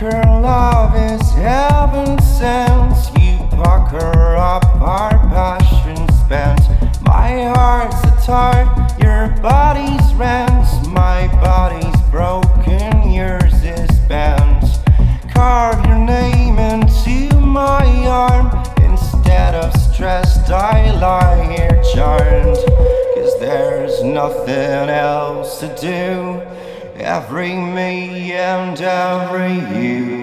Parker love is heaven sent. You pucker up our passion spent. My heart's a tart, your body's rent. My body's broken, yours is bent. Carve your name into my arm. Instead of stressed, I lie here charmed. Cause there's nothing else to do every me and every you.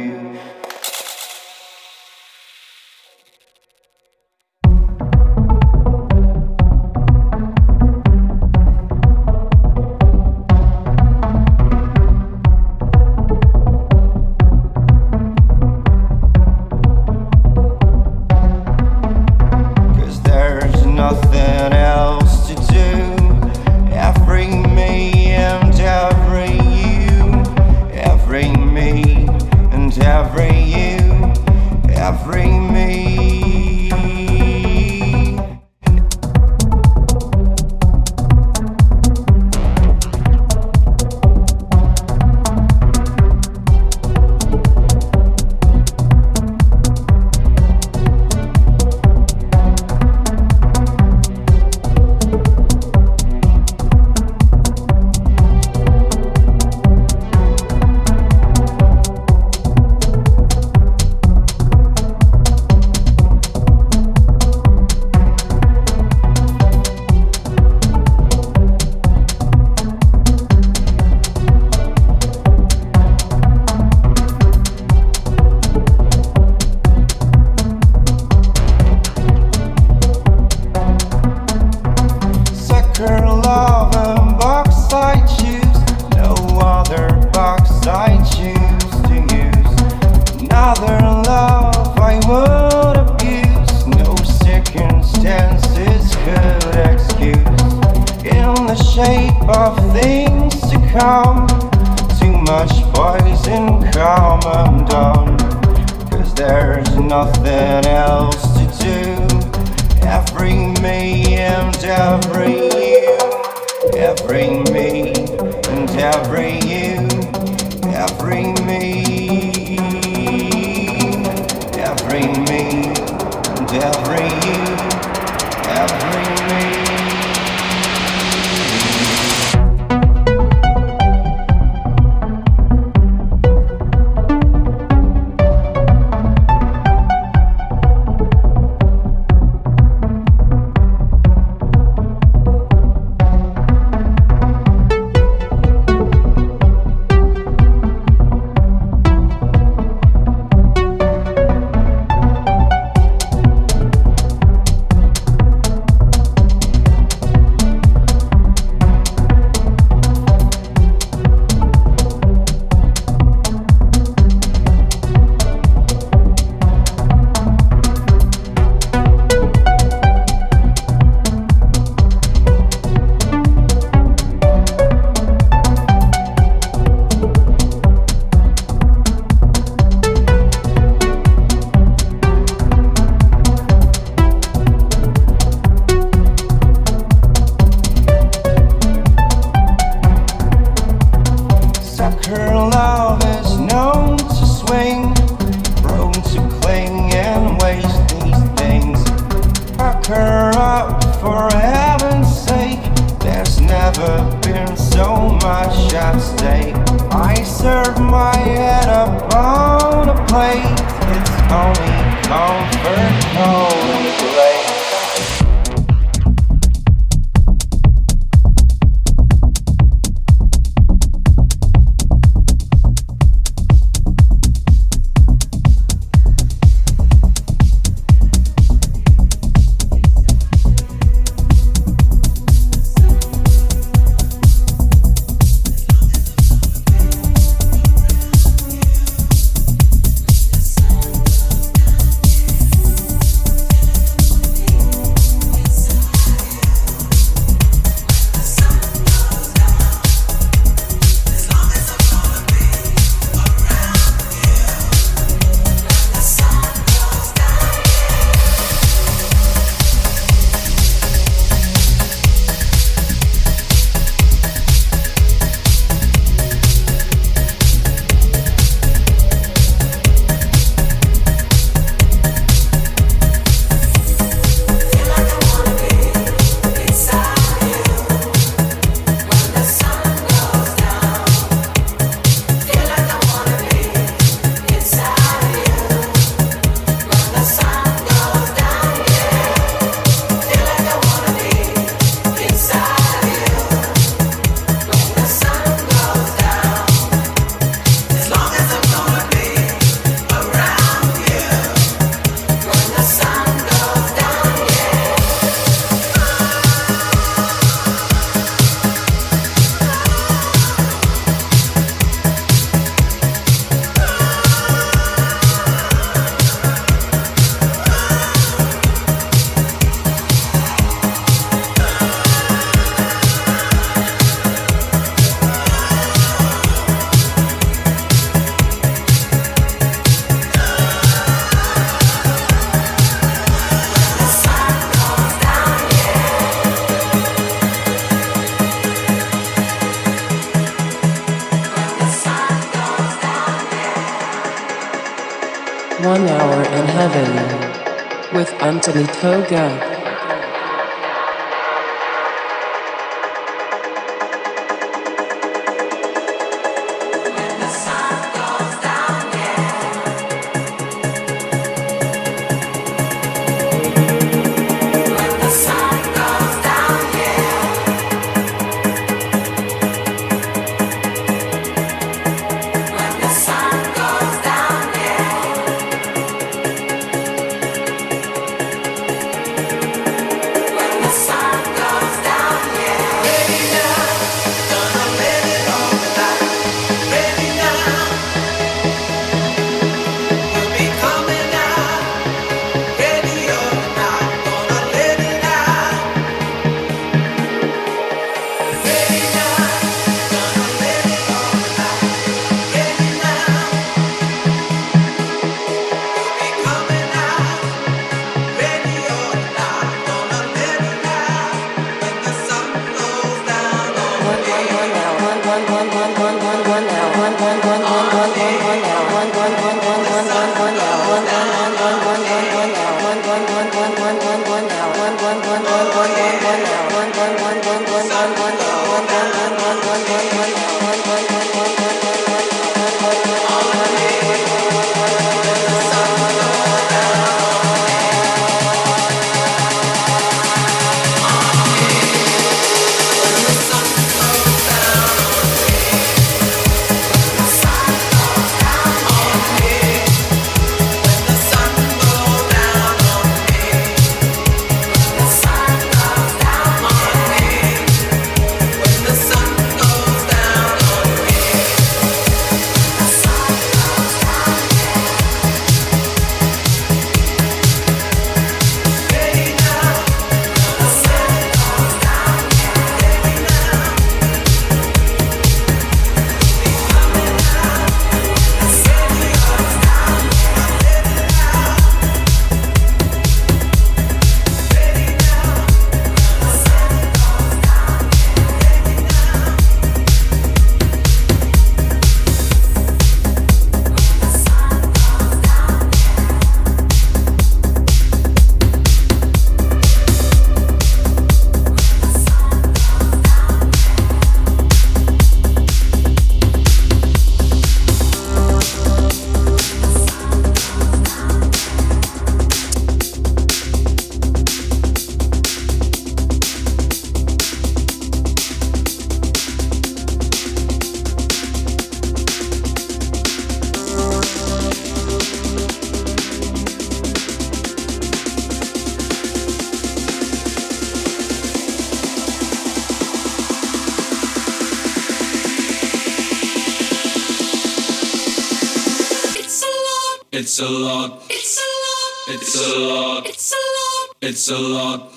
It's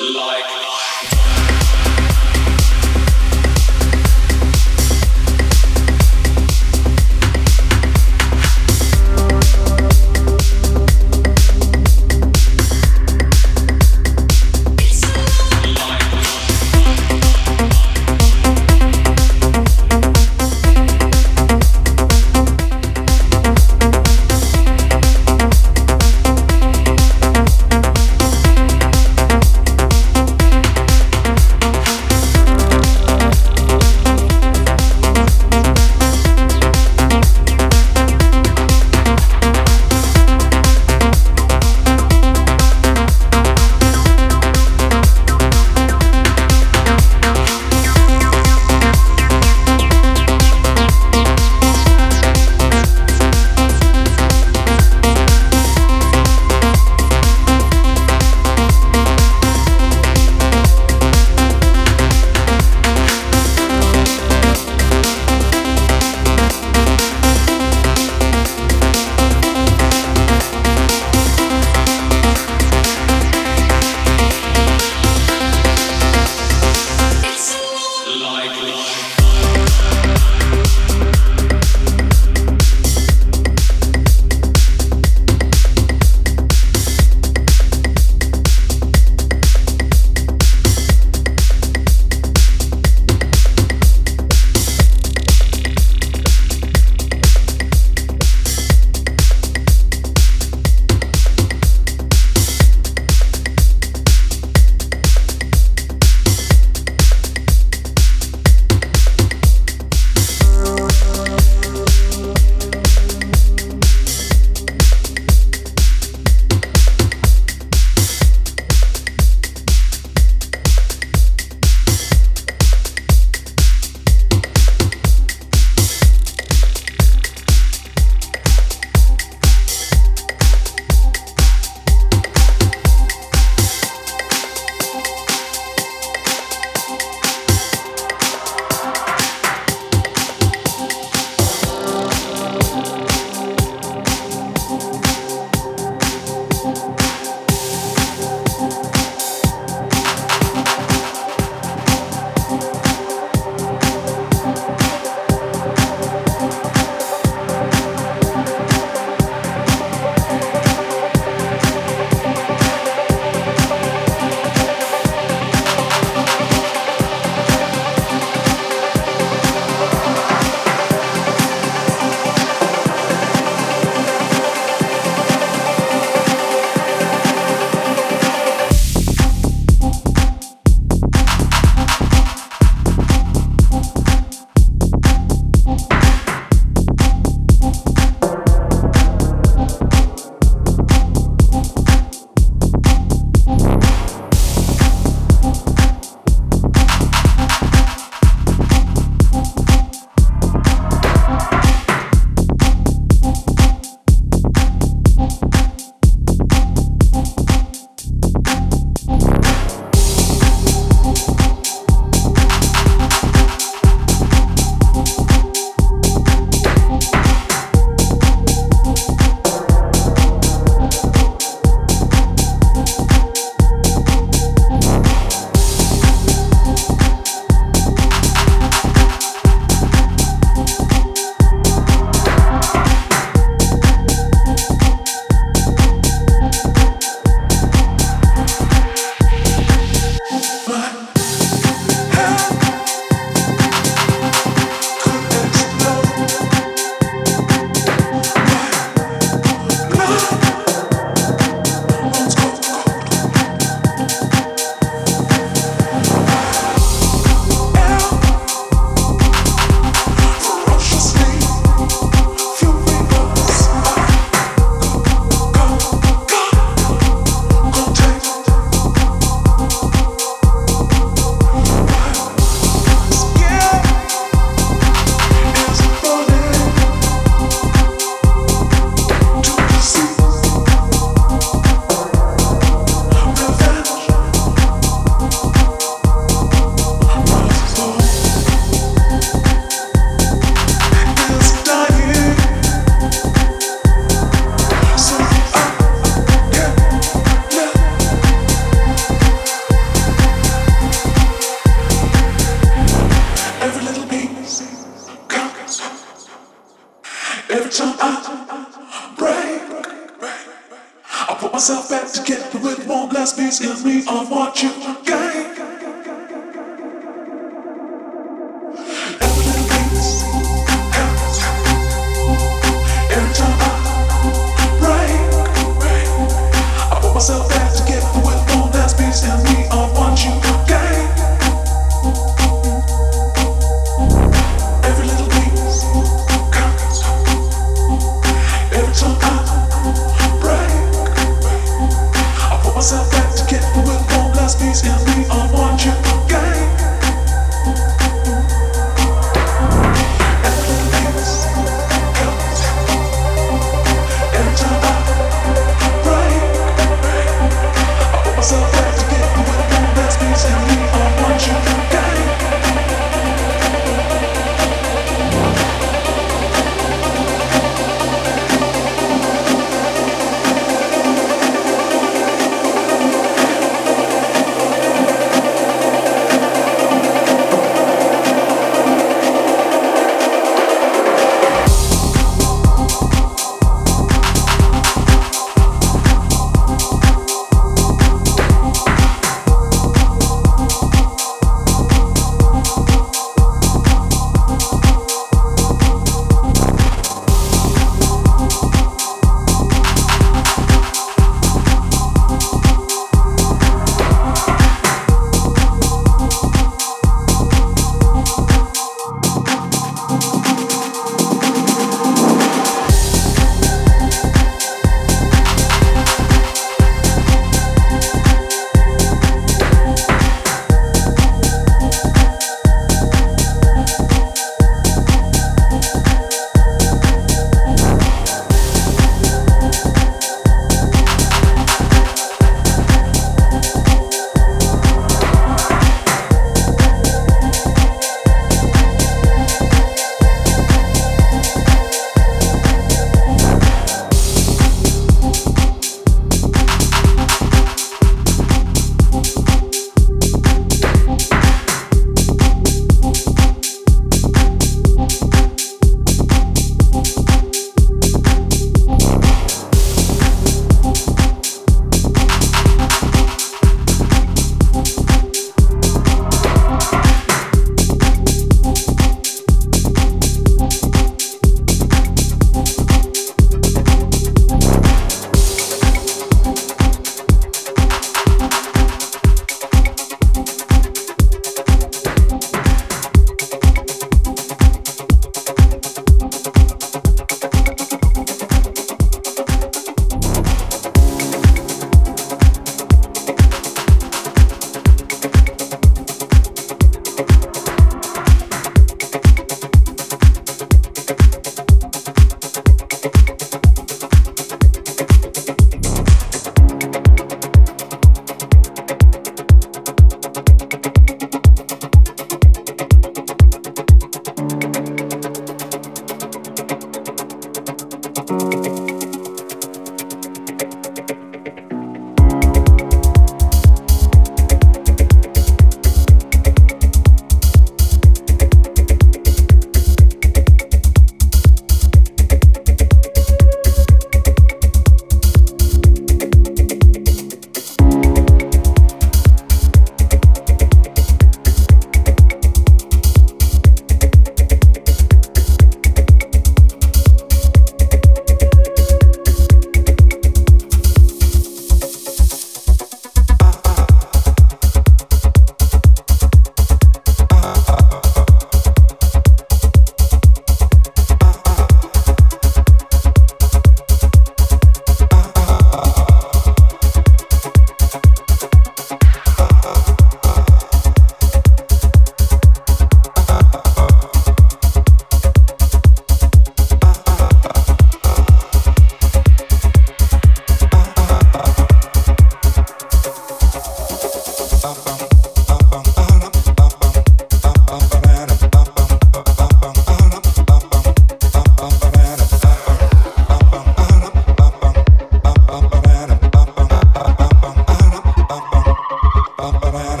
ba ba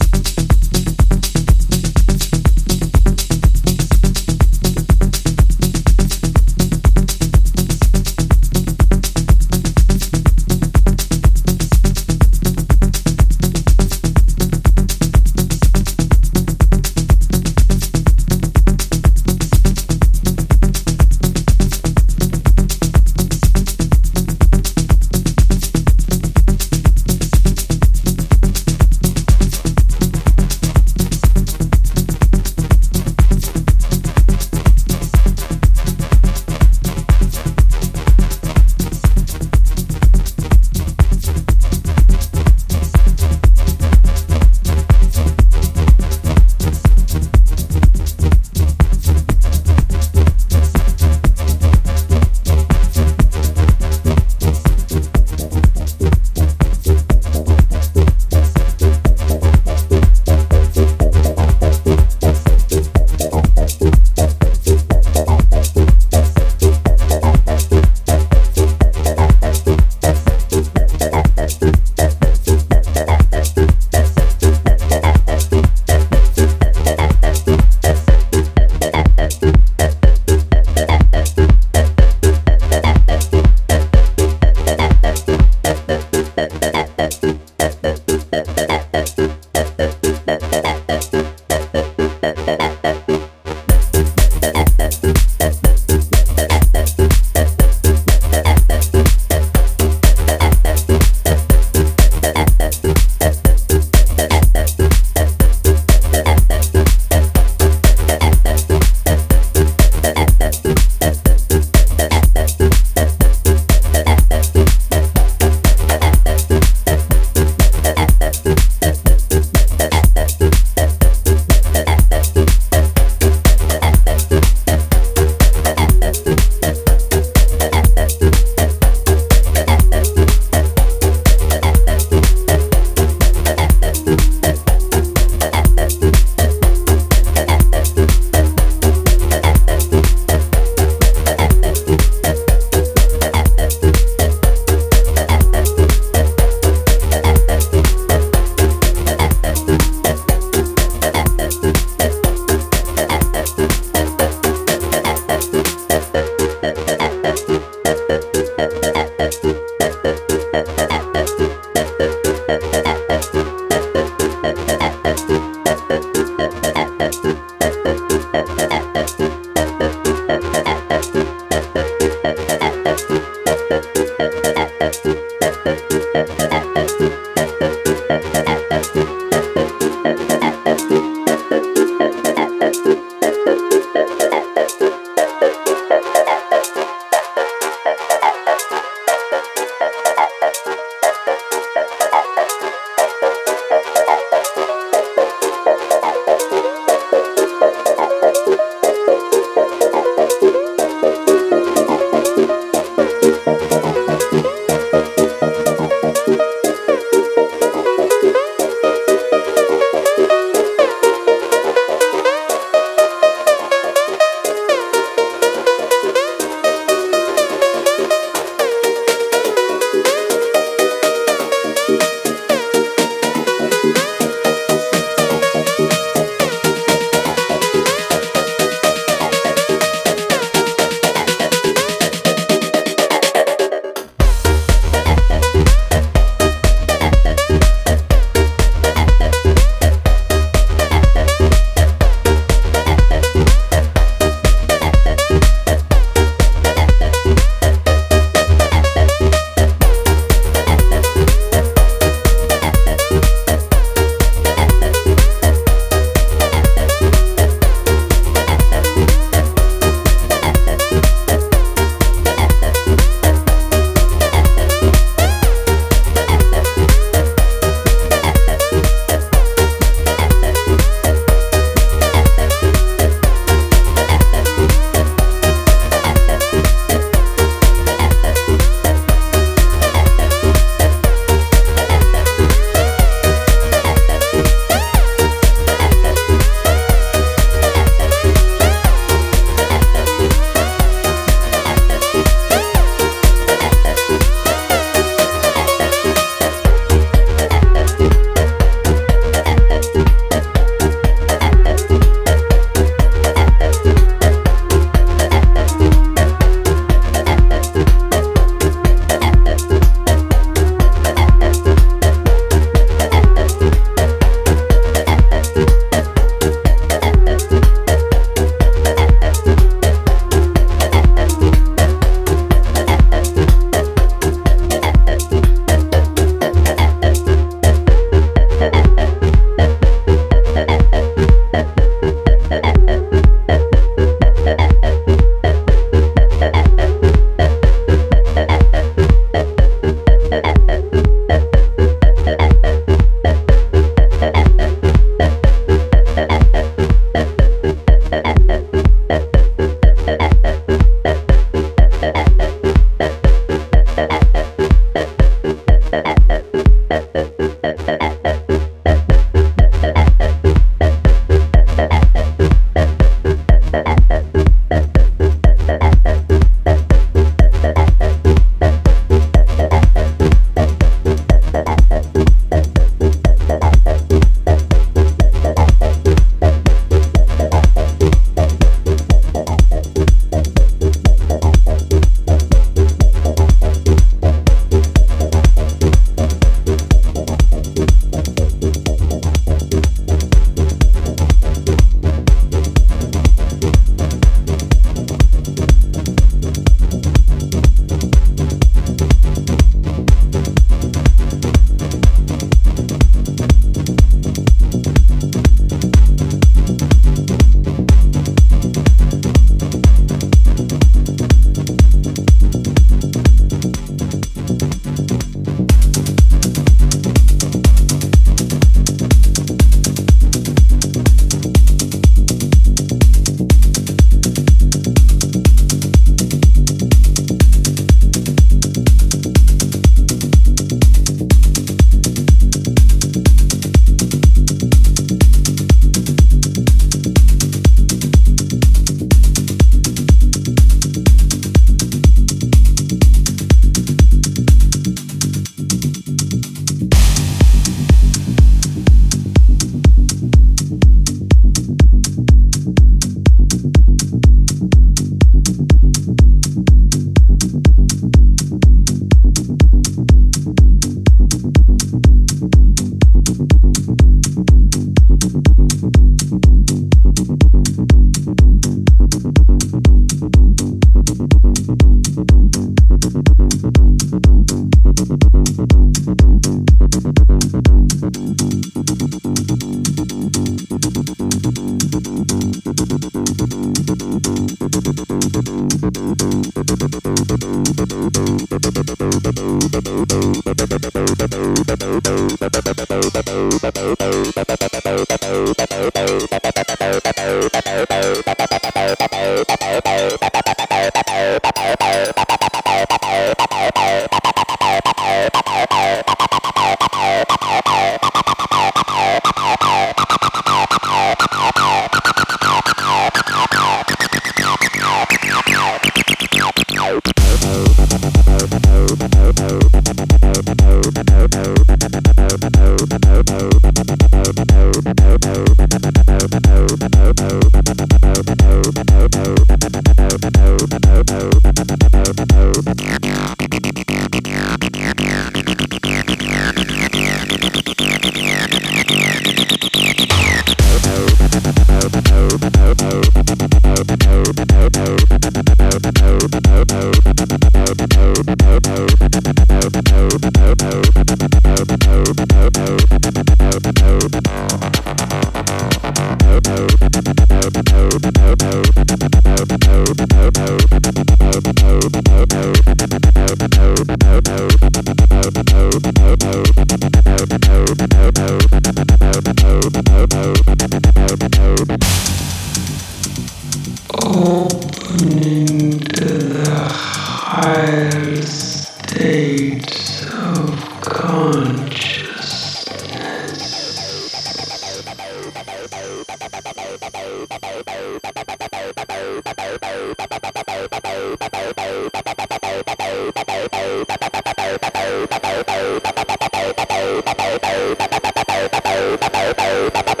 Bye-bye.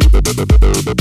Thank